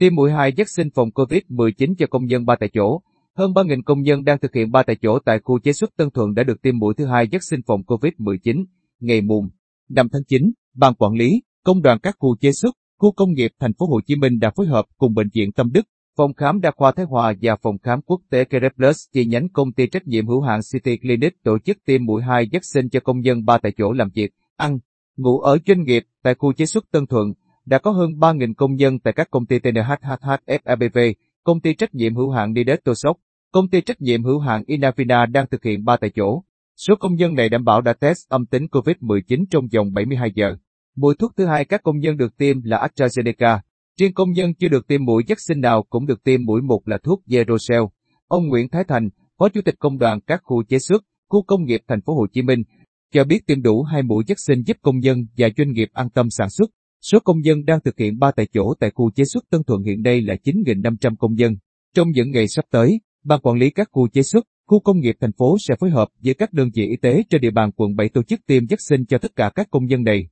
Tiêm mũi 2 vaccine phòng COVID-19 cho công nhân ba tại chỗ. Hơn 3.000 công nhân đang thực hiện ba tại chỗ tại khu chế xuất Tân Thuận đã được tiêm mũi thứ hai vaccine phòng COVID-19. Ngày mùng 5 tháng 9, Ban quản lý, công đoàn các khu chế xuất, khu công nghiệp thành phố Hồ Chí Minh đã phối hợp cùng bệnh viện Tâm Đức, phòng khám đa khoa Thái Hòa và phòng khám quốc tế Kereplus chi nhánh công ty trách nhiệm hữu hạn City Clinic tổ chức tiêm mũi 2 vaccine cho công nhân ba tại chỗ làm việc, ăn, ngủ ở doanh nghiệp tại khu chế xuất Tân Thuận. Đã có hơn 3.000 công nhân tại các công ty TNHHHFABV, công ty trách nhiệm hữu hạn Nidestosok, công ty trách nhiệm hữu hạn Inavina đang thực hiện ba tại chỗ. Số công nhân này đảm bảo đã test âm tính COVID-19 trong vòng 72 giờ. Mũi thuốc thứ hai các công nhân được tiêm là AstraZeneca. Riêng công nhân chưa được tiêm mũi vaccine nào cũng được tiêm mũi một là thuốc Verocell. Ông Nguyễn Thái Thành, Phó Chủ tịch Công đoàn các khu chế xuất, khu công nghiệp thành phố Hồ Chí Minh, cho biết tiêm đủ hai mũi vaccine giúp công nhân và doanh nghiệp an tâm sản xuất. Số công dân đang thực hiện ba tại chỗ tại khu chế xuất Tân Thuận hiện nay là 9.500 công dân. Trong những ngày sắp tới, Ban quản lý các khu chế xuất, khu công nghiệp thành phố sẽ phối hợp với các đơn vị y tế trên địa bàn quận 7 tổ chức tiêm vaccine cho tất cả các công dân này.